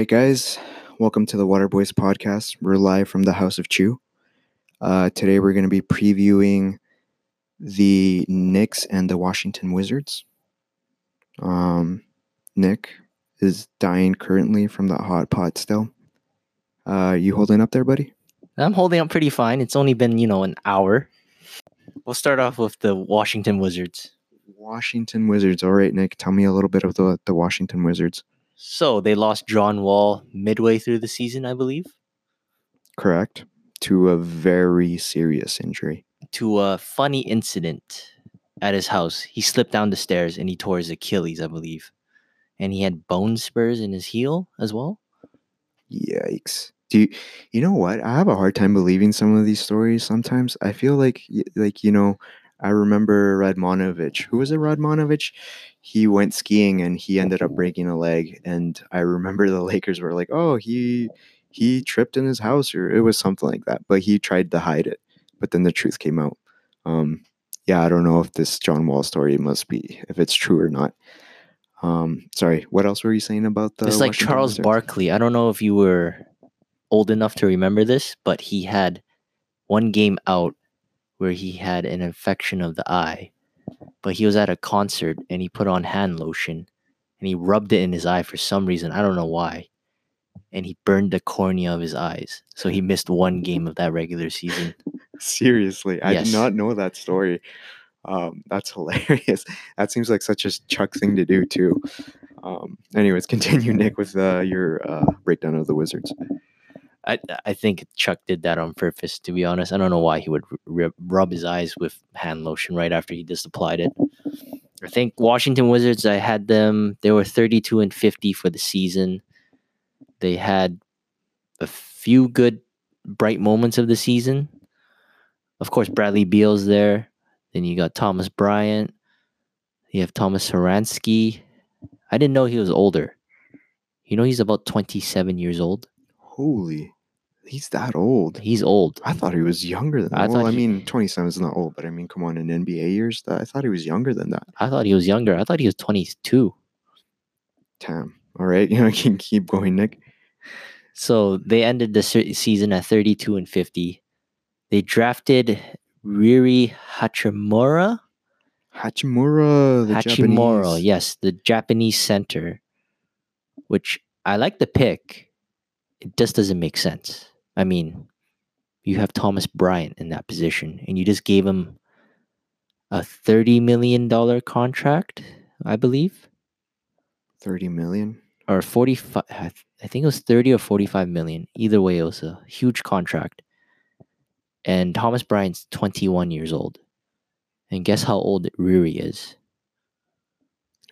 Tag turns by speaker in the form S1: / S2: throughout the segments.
S1: right, guys. Welcome to the Water Boys podcast. We're live from the House of Chew. Uh, today, we're going to be previewing the Knicks and the Washington Wizards. Um, Nick is dying currently from the hot pot still. Uh, you holding up there, buddy?
S2: I'm holding up pretty fine. It's only been, you know, an hour. We'll start off with the Washington Wizards.
S1: Washington Wizards. All right, Nick, tell me a little bit of the, the Washington Wizards.
S2: So they lost John Wall midway through the season, I believe,
S1: Correct. To a very serious injury.
S2: to a funny incident at his house. He slipped down the stairs and he tore his Achilles, I believe. And he had bone spurs in his heel as well.
S1: Yikes. Do you, you know what? I have a hard time believing some of these stories sometimes. I feel like like you know, I remember Radmanovic. Who was it Radmanovic? He went skiing and he ended up breaking a leg and I remember the Lakers were like, "Oh, he he tripped in his house or it was something like that." But he tried to hide it. But then the truth came out. Um yeah, I don't know if this John Wall story must be if it's true or not. Um sorry, what else were you saying about the
S2: it's like
S1: Washington
S2: Charles
S1: Wizards?
S2: Barkley. I don't know if you were old enough to remember this, but he had one game out where he had an infection of the eye. But he was at a concert and he put on hand lotion and he rubbed it in his eye for some reason. I don't know why. And he burned the cornea of his eyes. So he missed one game of that regular season.
S1: Seriously, I
S2: Yes.
S1: did not know that story. Um, that's hilarious. That seems like such a Chuck thing to do too. Um, anyways, continue, Nick, with uh, your uh, breakdown of the Wizards.
S2: I I think Chuck did that on purpose. To be honest, I don't know why he would rub his eyes with hand lotion right after he just applied it. I think Washington Wizards. I had them. They were thirty-two and fifty for the season. They had a few good, bright moments of the season. Of course, Bradley Beal's there. Then you got Thomas Bryant. You have Thomas Satoransky. I didn't know he was older. You know, he's about twenty-seven years old.
S1: Holy, he's that old.
S2: He's old.
S1: I thought he was younger than
S2: I
S1: that. Well, I
S2: he-
S1: mean, 27 is not old, but I mean, come on, in NBA years, that, I thought he was younger than that.
S2: I thought he was younger. I thought he was 22.
S1: Damn. All right, you know, can keep going, Nick.
S2: So they ended the season at 32 and 50. They drafted Riri Hachimura.
S1: Hachimura, the
S2: Hachimura,
S1: Japanese.
S2: yes, the Japanese center, which I like the pick. It just doesn't make sense. I mean, you have Thomas Bryant in that position, and you just gave him a $30 million contract, I believe.
S1: 30 million.
S2: or 45 I I think it was 30 or 45 million either way it was a huge contract and Thomas Bryant's 21 years old and guess how old Riri is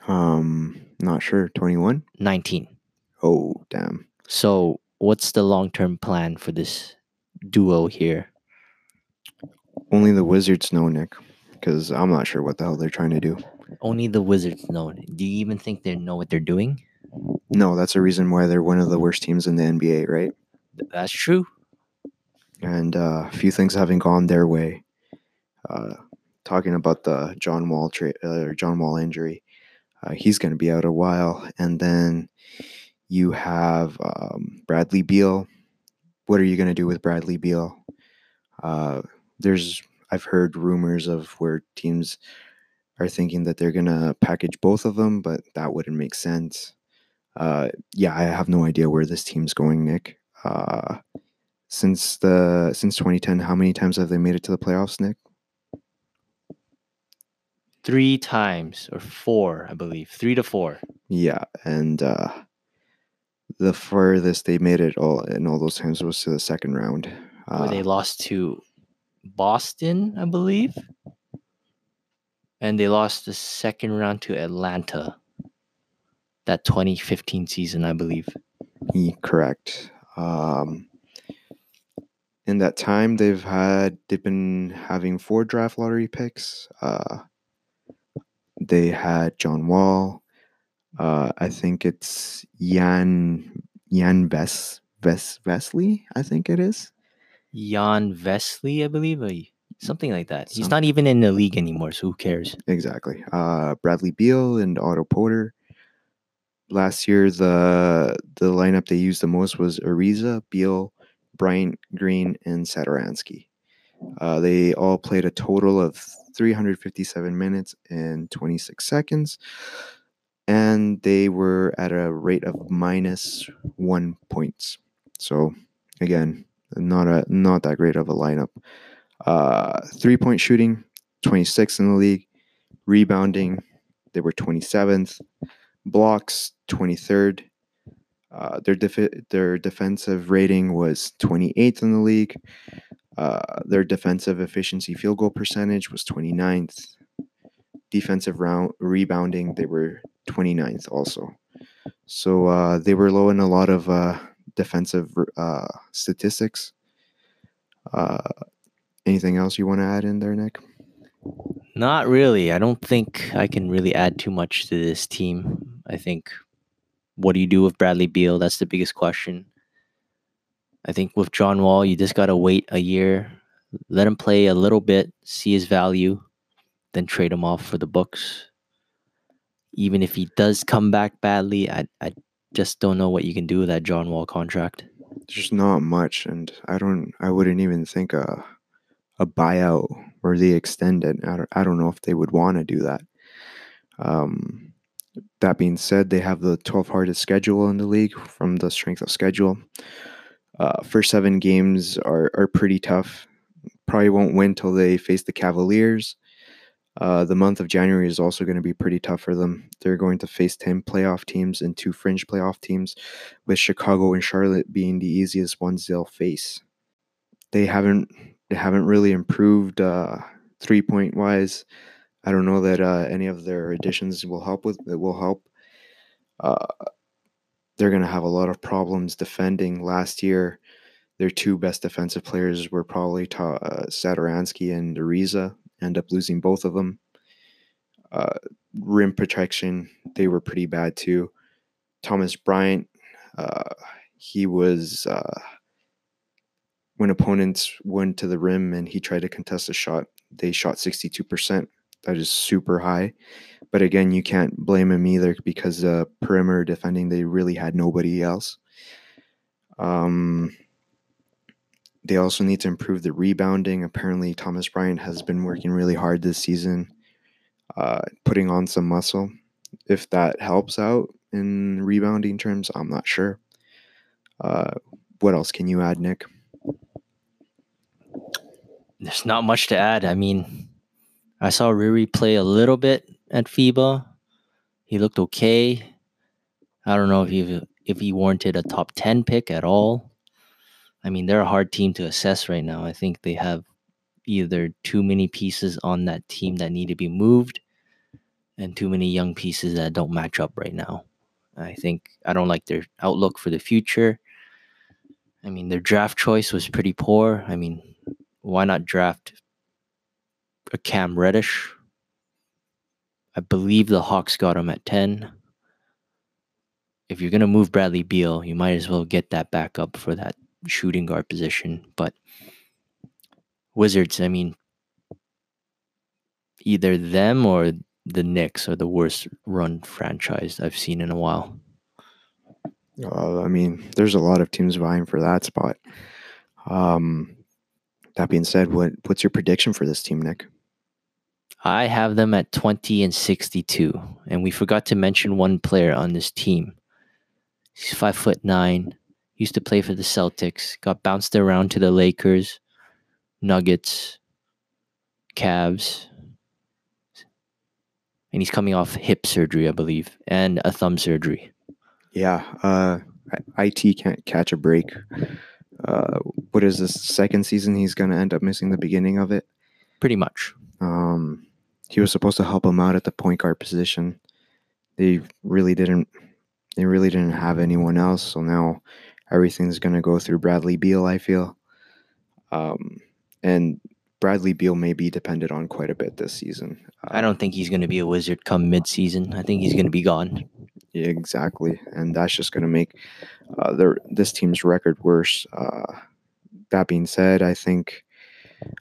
S1: Um, not sure. 21.
S2: 19
S1: Oh, damn.
S2: so what's the long-term plan for this duo here
S1: Only the Wizards know, Nick, because I'm not sure what the hell they're trying to do.
S2: only the Wizards know do you even think they know what they're doing
S1: No, that's a reason why they're one of the worst teams in the NBA, right?
S2: That's true
S1: And uh, a few things haven't gone their way. Uh, talking about the John Wall tra- uh, John Wall injury, uh, he's going to be out a while, and then you have um, Bradley Beal. What are you going to do with Bradley Beal? Uh, there's I've heard rumors of where teams are thinking that they're going to package both of them, but that wouldn't make sense. Uh, yeah, I have no idea where this team's going, Nick. Uh, since the since 2010, how many times have they made it to the playoffs, Nick?
S2: three times or four I believe 3 to 4
S1: Yeah, and uh, the furthest they made it all in all those times was to the second round. Uh,
S2: they lost to Boston, I believe. And they lost the second round to Atlanta. That 2015 season, I believe.
S1: Correct. Um, in that time, they've had they've been having four draft lottery picks. Uh, they had John Wall. Uh, I think it's Jan Jan Ves Ves Vesely. I think it is.
S2: Jan Vesely, I believe. Or something like that. He's
S1: Some-
S2: not even in the league anymore, so who cares?
S1: Exactly. Uh, Bradley Beal and Otto Porter. last year the the lineup they used the most was Ariza, Beal, Bryant, Green, and Satoransky. Uh, they all played a total of 357 minutes and 26 seconds, and they were at a rate of minus one points. So again, not a not that great of a lineup. Uh, three point shooting, 26th in the league. Rebounding, they were 27th. Blocks, 23rd. Uh, their def- their defensive rating was 28th in the league. Uh, their defensive efficiency field goal percentage was 29th. Defensive round rebounding, they were 29th also. So uh, they were low in a lot of uh, defensive uh, statistics. Uh, anything else you want to add in there, Nick?
S2: Not really. I don't think I can really add too much to this team. I think what do you do with Bradley Beal? That's the biggest question. I think with John Wall, you just got to wait a year, let him play a little bit, see his value, then trade him off for the books. Even if he does come back badly, I, I just don't know what you can do with that John Wall contract.
S1: There's not much, and I don't. I wouldn't even think a a buyout or they extend it. I don't, I don't know if they would want to do that. Um, that being said, they have the 12 hardest schedule in the league from the strength of schedule. Uh, first seven games are, are pretty tough. Probably won't win till they face the Cavaliers. Uh, the month of January is also going to be pretty tough for them. They're going to face 10 playoff teams and two fringe playoff teams, with Chicago and Charlotte being the easiest ones they'll face. They haven't they haven't really improved uh, three point wise. I don't know that uh, any of their additions will help with it will help. Uh, they're going to have a lot of problems defending. Last year, their two best defensive players were probably ta- uh, and Ariza. End up losing both of them. Uh, rim protection, they were pretty bad too. Thomas Bryant, uh, he was uh, when opponents went to the rim and he tried to contest a shot, they shot 62%. That is super high. But again, you can't blame him either because uh, perimeter defending, they really had nobody else. Um, they also need to improve the rebounding. Apparently, Thomas Bryant has been working really hard this season, uh, putting on some muscle. If that helps out in rebounding terms, I'm not sure. Uh, what else can you add, Nick?
S2: There's not much to add. I mean, I saw Riri play a little bit at FIBA. He looked okay. I don't know if he if he warranted a top 10 pick at all. I mean, they're a hard team to assess right now. I think they have either too many pieces on that team that need to be moved and too many young pieces that don't match up right now. I think I don't like their outlook for the future. I mean, their draft choice was pretty poor. I mean, why not draft a Cam Reddish? I believe the Hawks got him at 10. If you're going to move Bradley Beal, you might as well get that back up for that shooting guard position. But Wizards, I mean, either them or the Knicks are the worst run franchise I've seen in a while.
S1: Uh, I mean, there's a lot of teams vying for that spot. Um, that being said, what what's your prediction for this team, Nick?
S2: I have them at 20 and 62. And we forgot to mention one player on this team. He's five foot nine, used to play for the Celtics, got bounced around to the Lakers, Nuggets, Cavs. And he's coming off hip surgery, I believe, and a thumb surgery.
S1: Yeah, uh, IT can't catch a break. Uh, what is this second season? He's going to end up missing the beginning of it.
S2: Pretty much.
S1: Um, he was supposed to help him out at the point guard position. They really didn't. They really didn't have anyone else. So now everything's going to go through Bradley Beal. I feel. Um, and Bradley Beal may be depended on quite a bit this season.
S2: Uh, I don't think he's going to be a wizard come mid-season. I think he's going to be gone.
S1: Yeah, exactly, and that's just going to make uh, their this team's record worse. Uh, that being said, I think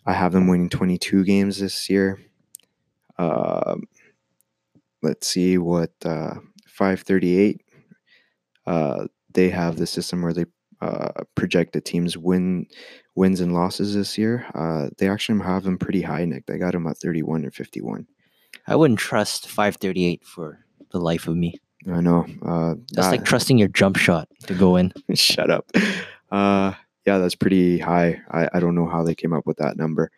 S1: I have them winning 22 games this year. Uh, let's see what uh, 538 uh, they have the system where they uh, project the team's win wins and losses this year. Uh, they actually have them pretty high, Nick. They got them at 31 and 51.
S2: I wouldn't trust 538 for the life of me.
S1: I know. Uh,
S2: That's like trusting your jump shot to go in.
S1: shut up. Uh, yeah, that's pretty high. I, I don't know how they came up with that number,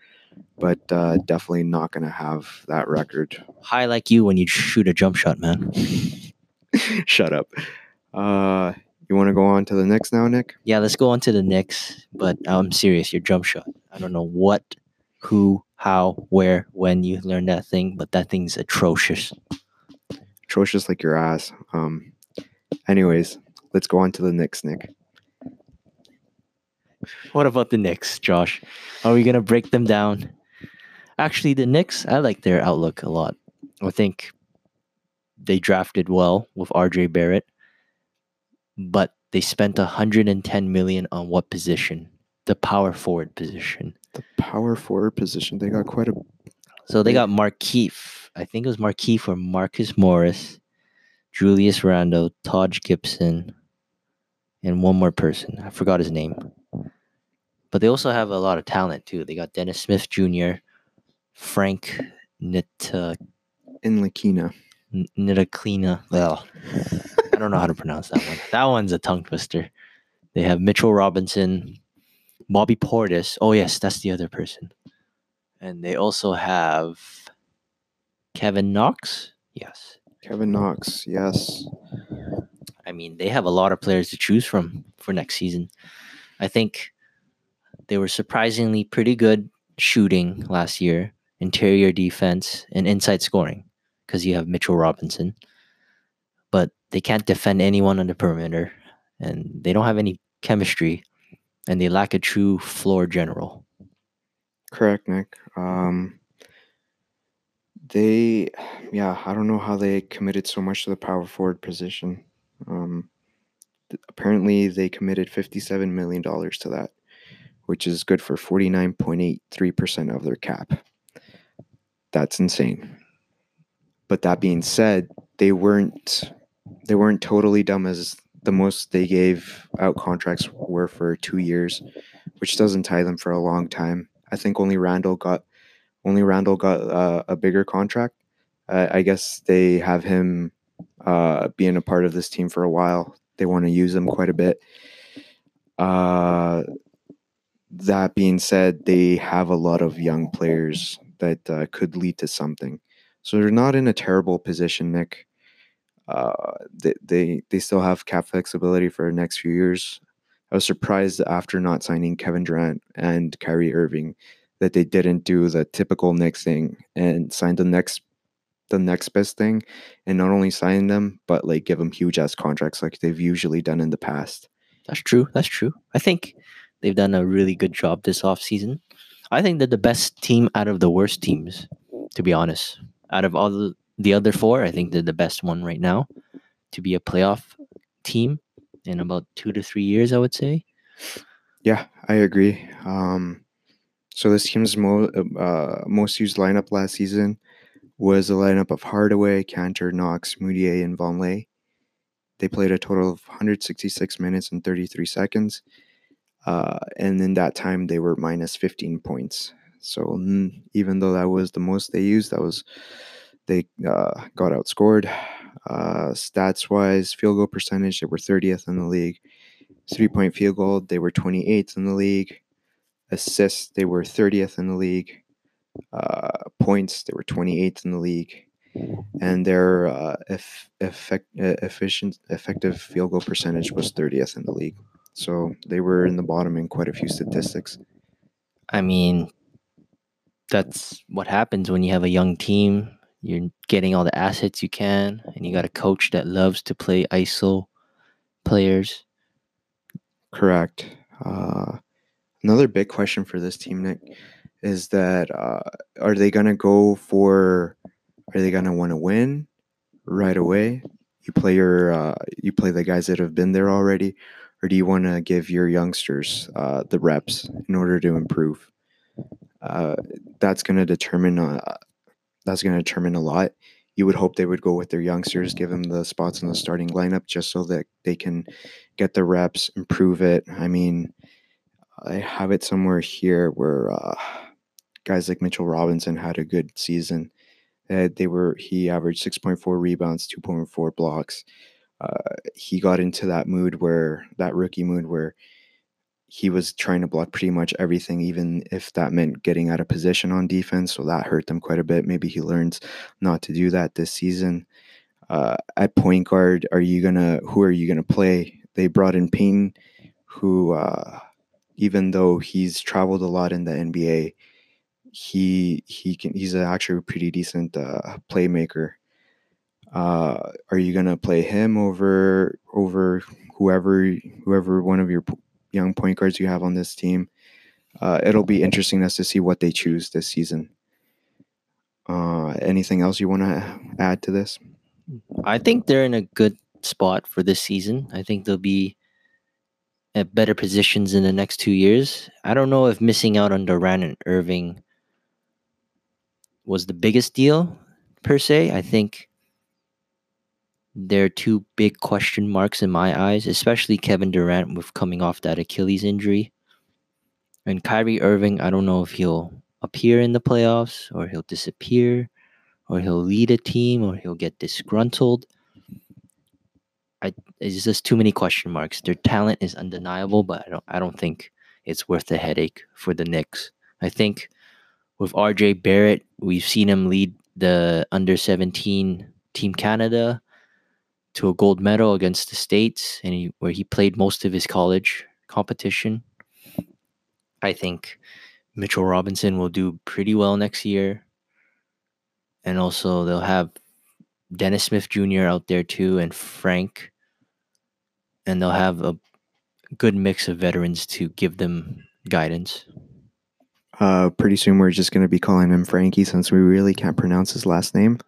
S1: but uh, definitely not going to have that record.
S2: High like you when you shoot a jump shot, man.
S1: Shut up. Uh, you want to go on to the next now, Nick?
S2: Yeah, let's go on to the next. But I'm serious, your jump shot. I don't know what, who, how, where, when you learned that thing, but that thing's atrocious.
S1: Atrocious like your ass. Um. Anyways, let's go on to the Knicks, Nick.
S2: What about the Knicks, Josh? Are we gonna break them down? Actually, the Knicks, I like their outlook a lot. I think they drafted well with RJ Barrett, but they spent 110 million on what position? The power forward position.
S1: The power forward position. They got quite a.
S2: So they got Markeith. I think it was Markeith or Marcus Morris, Julius Randle, Taj Gibson, and one more person. I forgot his name. But they also have a lot of talent too. They got Dennis Smith Jr., Frank Nita,
S1: in Lakina.
S2: Nitaklina. Well, don't know how to pronounce that one. That one's a tongue twister. They have Mitchell Robinson, Bobby Portis. Oh yes, that's the other person. And they also have Kevin Knox. Yes.
S1: Kevin Knox. Yes.
S2: I mean, they have a lot of players to choose from for next season. I think they were surprisingly pretty good shooting last year, interior defense, and inside scoring because you have Mitchell Robinson. But they can't defend anyone on the perimeter, and they don't have any chemistry, and they lack a true floor general.
S1: Correct, Nick. Um, they, yeah, I don't know how they committed so much to the power forward position. Um, th- apparently, they committed $57 million to that, which is good for 49.83% of their cap. That's insane. But that being said, they weren't they weren't totally dumb as the most they gave out contracts were for two years, which doesn't tie them for a long time. I think only Randle got only Randle got uh, a bigger contract. Uh, I guess they have him uh, being a part of this team for a while. They want to use him quite a bit. Uh, that being said, they have a lot of young players that uh, could lead to something. So they're not in a terrible position, Nick. Uh, they, they they still have cap flexibility for the next few years. I was surprised after not signing Kevin Durant and Kyrie Irving that they didn't do the typical Knicks thing and sign the next the next best thing and not only sign them but like give them huge ass contracts like they've usually done in the past.
S2: That's true. That's true. I think they've done a really good job this offseason. I think they're the best team out of the worst teams, to be honest. Out of all the, the other four, I think they're the best one right now to be a playoff team in about two to three years, I would say.
S1: Yeah, I agree. Um, so this team's mo- uh, most used lineup last season was a lineup of Hardaway, Kanter, Knox, Mudiay, and Vonleh. They played a total of 166 minutes and 33 seconds. Uh, and in that time, they were minus 15 points. So mm, even though that was the most they used, that was they uh, got outscored. Uh, stats wise, field goal percentage, they were 30th in the league. Three point field goal, they were 28th in the league. Assists, they were 30th in the league. Uh, points, they were 28th in the league. And their uh, eff- effect, uh, efficient, effective field goal percentage was 30th in the league. So they were in the bottom in quite a few statistics.
S2: I mean, that's what happens when you have a young team. You're getting all the assets you can, and you got a coach that loves to play ISO players.
S1: Correct. Uh, another big question for this team, Nick, is that uh, are they going to go for? Are they going to want to win right away? You play your uh, you play the guys that have been there already, or do you want to give your youngsters uh, the reps in order to improve? Uh, that's going to determine uh, that's going to determine a lot. you would hope they would go with their youngsters, give them the spots in the starting lineup just so that they can get the reps, improve it. I mean, I have it somewhere here where uh, guys like Mitchell Robinson had a good season. Uh, they were he averaged 6.4 rebounds, 2.4 blocks. Uh, he got into that mood where that rookie mood where he was trying to block pretty much everything, even if that meant getting out of position on defense. So that hurt them quite a bit. Maybe he learns not to do that this season. Uh, at point guard, are you gonna? Who are you gonna play? They brought in Payton, who, uh, even though he's traveled a lot in the NBA, he he can he's actually a pretty decent uh, playmaker. Uh, are you gonna play him over over whoever whoever one of your young point guards you have on this team. Uh, it'll be interesting as to see what they choose this season. Uh, anything else you want to add to this?
S2: I think they're in a good spot for this season. I think they'll be at better positions in the next two years. I don't know if missing out on Durant and Irving was the biggest deal per se. I think there are two big question marks in my eyes, especially Kevin Durant with coming off that Achilles injury. And Kyrie Irving, I don't know if he'll appear in the playoffs or he'll disappear or he'll lead a team or he'll get disgruntled. I it's just too many question marks. Their talent is undeniable, but I don't I don't think it's worth the headache for the Knicks. I think with RJ Barrett, we've seen him lead the under 17 team Canada to a gold medal against the states and he, where he played most of his college competition. I think Mitchell Robinson will do pretty well next year. And also they'll have Dennis Smith Jr. out there too and Frank. And they'll have a good mix of veterans to give them guidance.
S1: Uh, pretty soon we're just going to be calling him Frankie since we really can't pronounce his last name.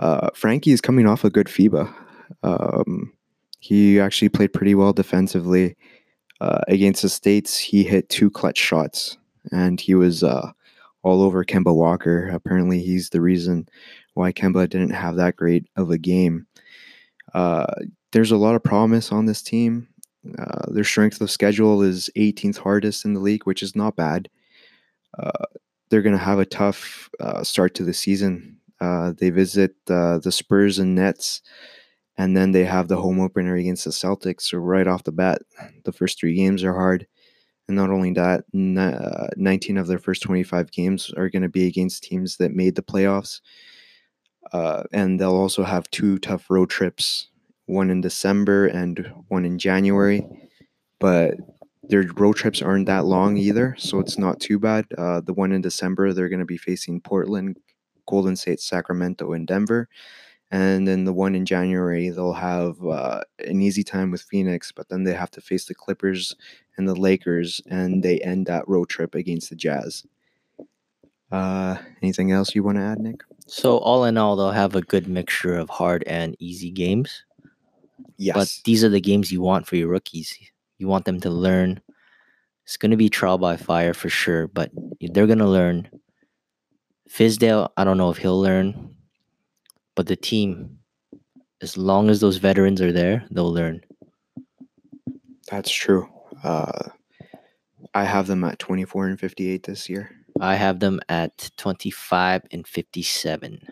S1: Uh, Frankie is coming off a good FIBA. Um, he actually played pretty well defensively. Uh, against the States, he hit two clutch shots, and he was uh, all over Kemba Walker. Apparently, he's the reason why Kemba didn't have that great of a game. Uh, there's a lot of promise on this team. Uh, their strength of schedule is 18th hardest in the league, which is not bad. Uh, they're going to have a tough uh, start to the season. they visit the Spurs and Nets and then they have the home opener against the Celtics. So right off the bat, the first three games are hard. And not only that, uh, 19 of their first 25 games are going to be against teams that made the playoffs. Uh, and they'll also have two tough road trips, one in December and one in January. But their road trips aren't that long either, so it's not too bad. Uh, the one in December, they're going to be facing Portland, Golden State, Sacramento, and Denver and then the one in January they'll have uh, an easy time with Phoenix, but then they have to face the Clippers and the Lakers, and they end that road trip against the Jazz. Uh, anything else you want to add, Nick?
S2: So all in all, they'll have a good mixture of hard and easy games.
S1: Yes,
S2: but these are the games you want for your rookies. You want them to learn. It's going to be trial by fire for sure, but they're going to learn. Fizdale, I don't know if he'll learn but the team, as long as those veterans are there, they'll learn.
S1: That's true. Uh, I have them at 24 and 58 this year.
S2: I have them at 25 and 57.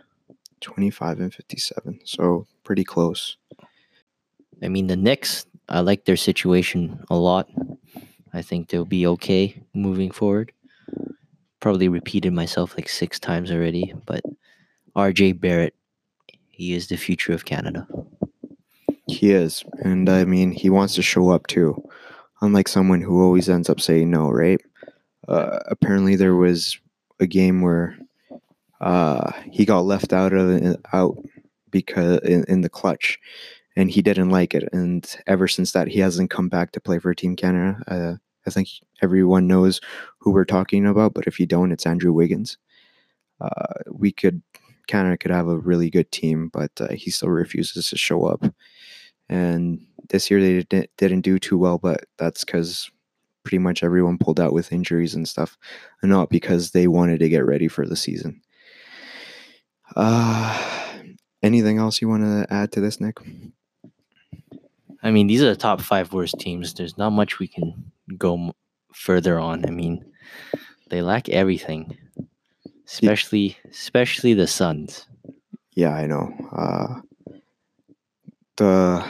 S1: 25 and 57. So pretty close.
S2: I mean, the Knicks, I like their situation a lot. I think they'll be okay moving forward. Probably repeated myself like six times already, but RJ Barrett he is the future of Canada.
S1: He is. And I mean, he wants to show up too. Unlike someone who always ends up saying no, right? Uh, apparently, there was a game where uh, he got left out of out because in, in the clutch, and he didn't like it. And ever since that, he hasn't come back to play for Team Canada. Uh, I think everyone knows who we're talking about, but if you don't, it's Andrew Wiggins. Uh, we could Canada could have a really good team, but uh, he still refuses to show up. And this year they didn't, didn't do too well, but that's because pretty much everyone pulled out with injuries and stuff, and not because they wanted to get ready for the season. Uh, anything else you want to add to this, Nick?
S2: I mean, these are the top five worst teams. There's not much we can go further on. I mean, they lack everything, especially especially the Suns.
S1: Yeah, I know. Uh, the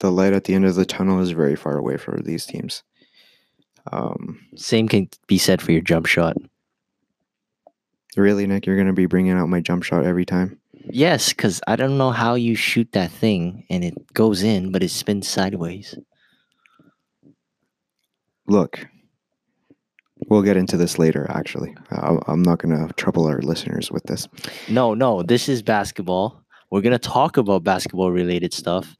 S1: the light at the end of the tunnel is very far away for these teams. Um,
S2: Same can be said for your jump shot.
S1: really, Nick, you're going to be bringing out my jump shot every time.
S2: Yes, because I don't know how you shoot that thing and it goes in, but it spins sideways.
S1: Look, we'll get into this later. Actually, I'm not going to trouble our listeners with this.
S2: No, no, this is basketball. We're gonna talk about basketball related stuff.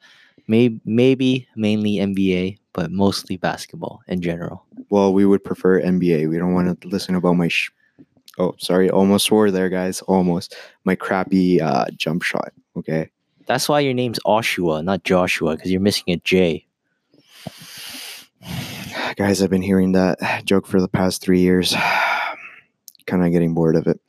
S2: Maybe, maybe mainly NBA, but mostly basketball in general.
S1: Well, we would prefer NBA. We don't want to listen about my. Sh- oh, sorry, almost swore there, guys. Almost my crappy uh, jump shot. Okay.
S2: That's why your name's Oshua, not Joshua, because you're missing a J.
S1: Guys, I've been hearing that joke for the past three years. kind of getting bored of it.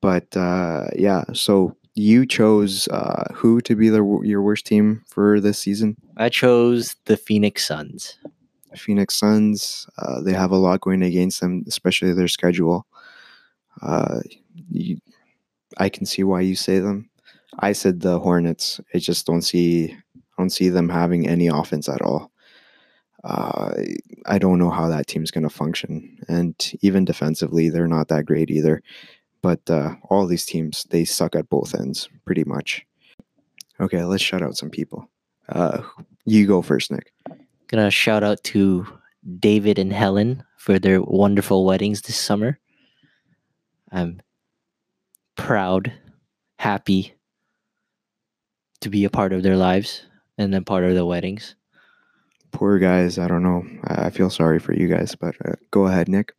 S1: But uh, yeah, so you chose uh, who to be the, your worst team for this season?
S2: I chose the Phoenix Suns.
S1: Phoenix Suns. Uh, they have a lot going against them, especially their schedule. Uh, you, I can see why you say them. I said the Hornets. I just don't see I don't see them having any offense at all. I don't know how that team's going to function, and even defensively, they're not that great either. But uh, all these teams, they suck at both ends, pretty much. Okay, let's shout out some people. Uh, you go first, Nick.
S2: Gonna shout out to David and Helen for their wonderful weddings this summer. I'm proud, happy to be a part of their lives and then part of the weddings.
S1: Poor guys, I don't know. I feel sorry for you guys, but uh, go ahead, Nick.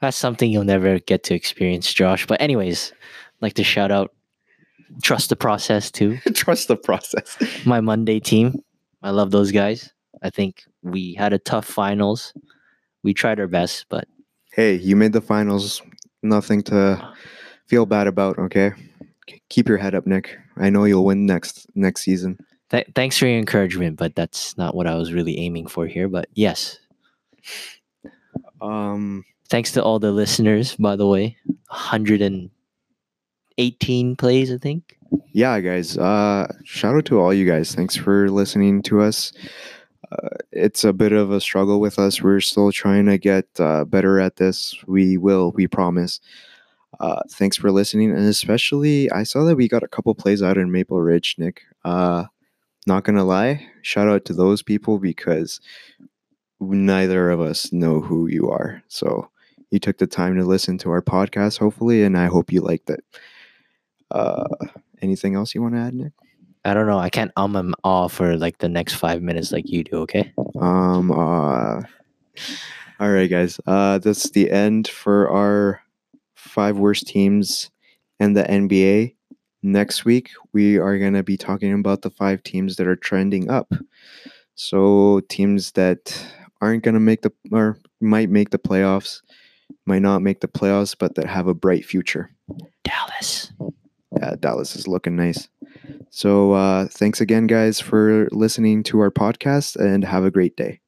S2: That's something you'll never get to experience, Josh. But anyways, I'd like to shout out Trust the Process too.
S1: Trust the process.
S2: My Monday team. I love those guys. I think we had a tough finals. We tried our best, but
S1: Hey, you made the finals. Nothing to feel bad about. Okay, keep your head up, Nick. I know you'll win next next season.
S2: Th- thanks for your encouragement. But that's not what I was really aiming for here. But yes,
S1: Um,
S2: thanks to all the listeners, by the way. 118 plays, I think.
S1: yeah, guys. Uh, shout out to all you guys. Thanks for listening to us. Uh, it's a bit of a struggle with us. We're still trying to get uh, better at this. We will. We promise. Uh, thanks for listening, and especially I saw that we got a couple plays out in Maple Ridge, Nick. Uh, not gonna lie, shout out to those people because neither of us know who you are. So you took the time to listen to our podcast, hopefully, and I hope you liked it. Uh, anything else you want to add, Nick?
S2: I don't know. I can't um them all for like the next five minutes like you do, okay?
S1: Um. Uh, all right, guys. Uh, that's the end for our five worst teams in the NBA. Next week, we are going to be talking about the five teams that are trending up. So teams that aren't going to make the or might make the playoffs, might not make the playoffs, but that have a bright future.
S2: Dallas.
S1: Yeah, Dallas is looking nice. So uh, thanks again, guys, for listening to our podcast, and have a great day.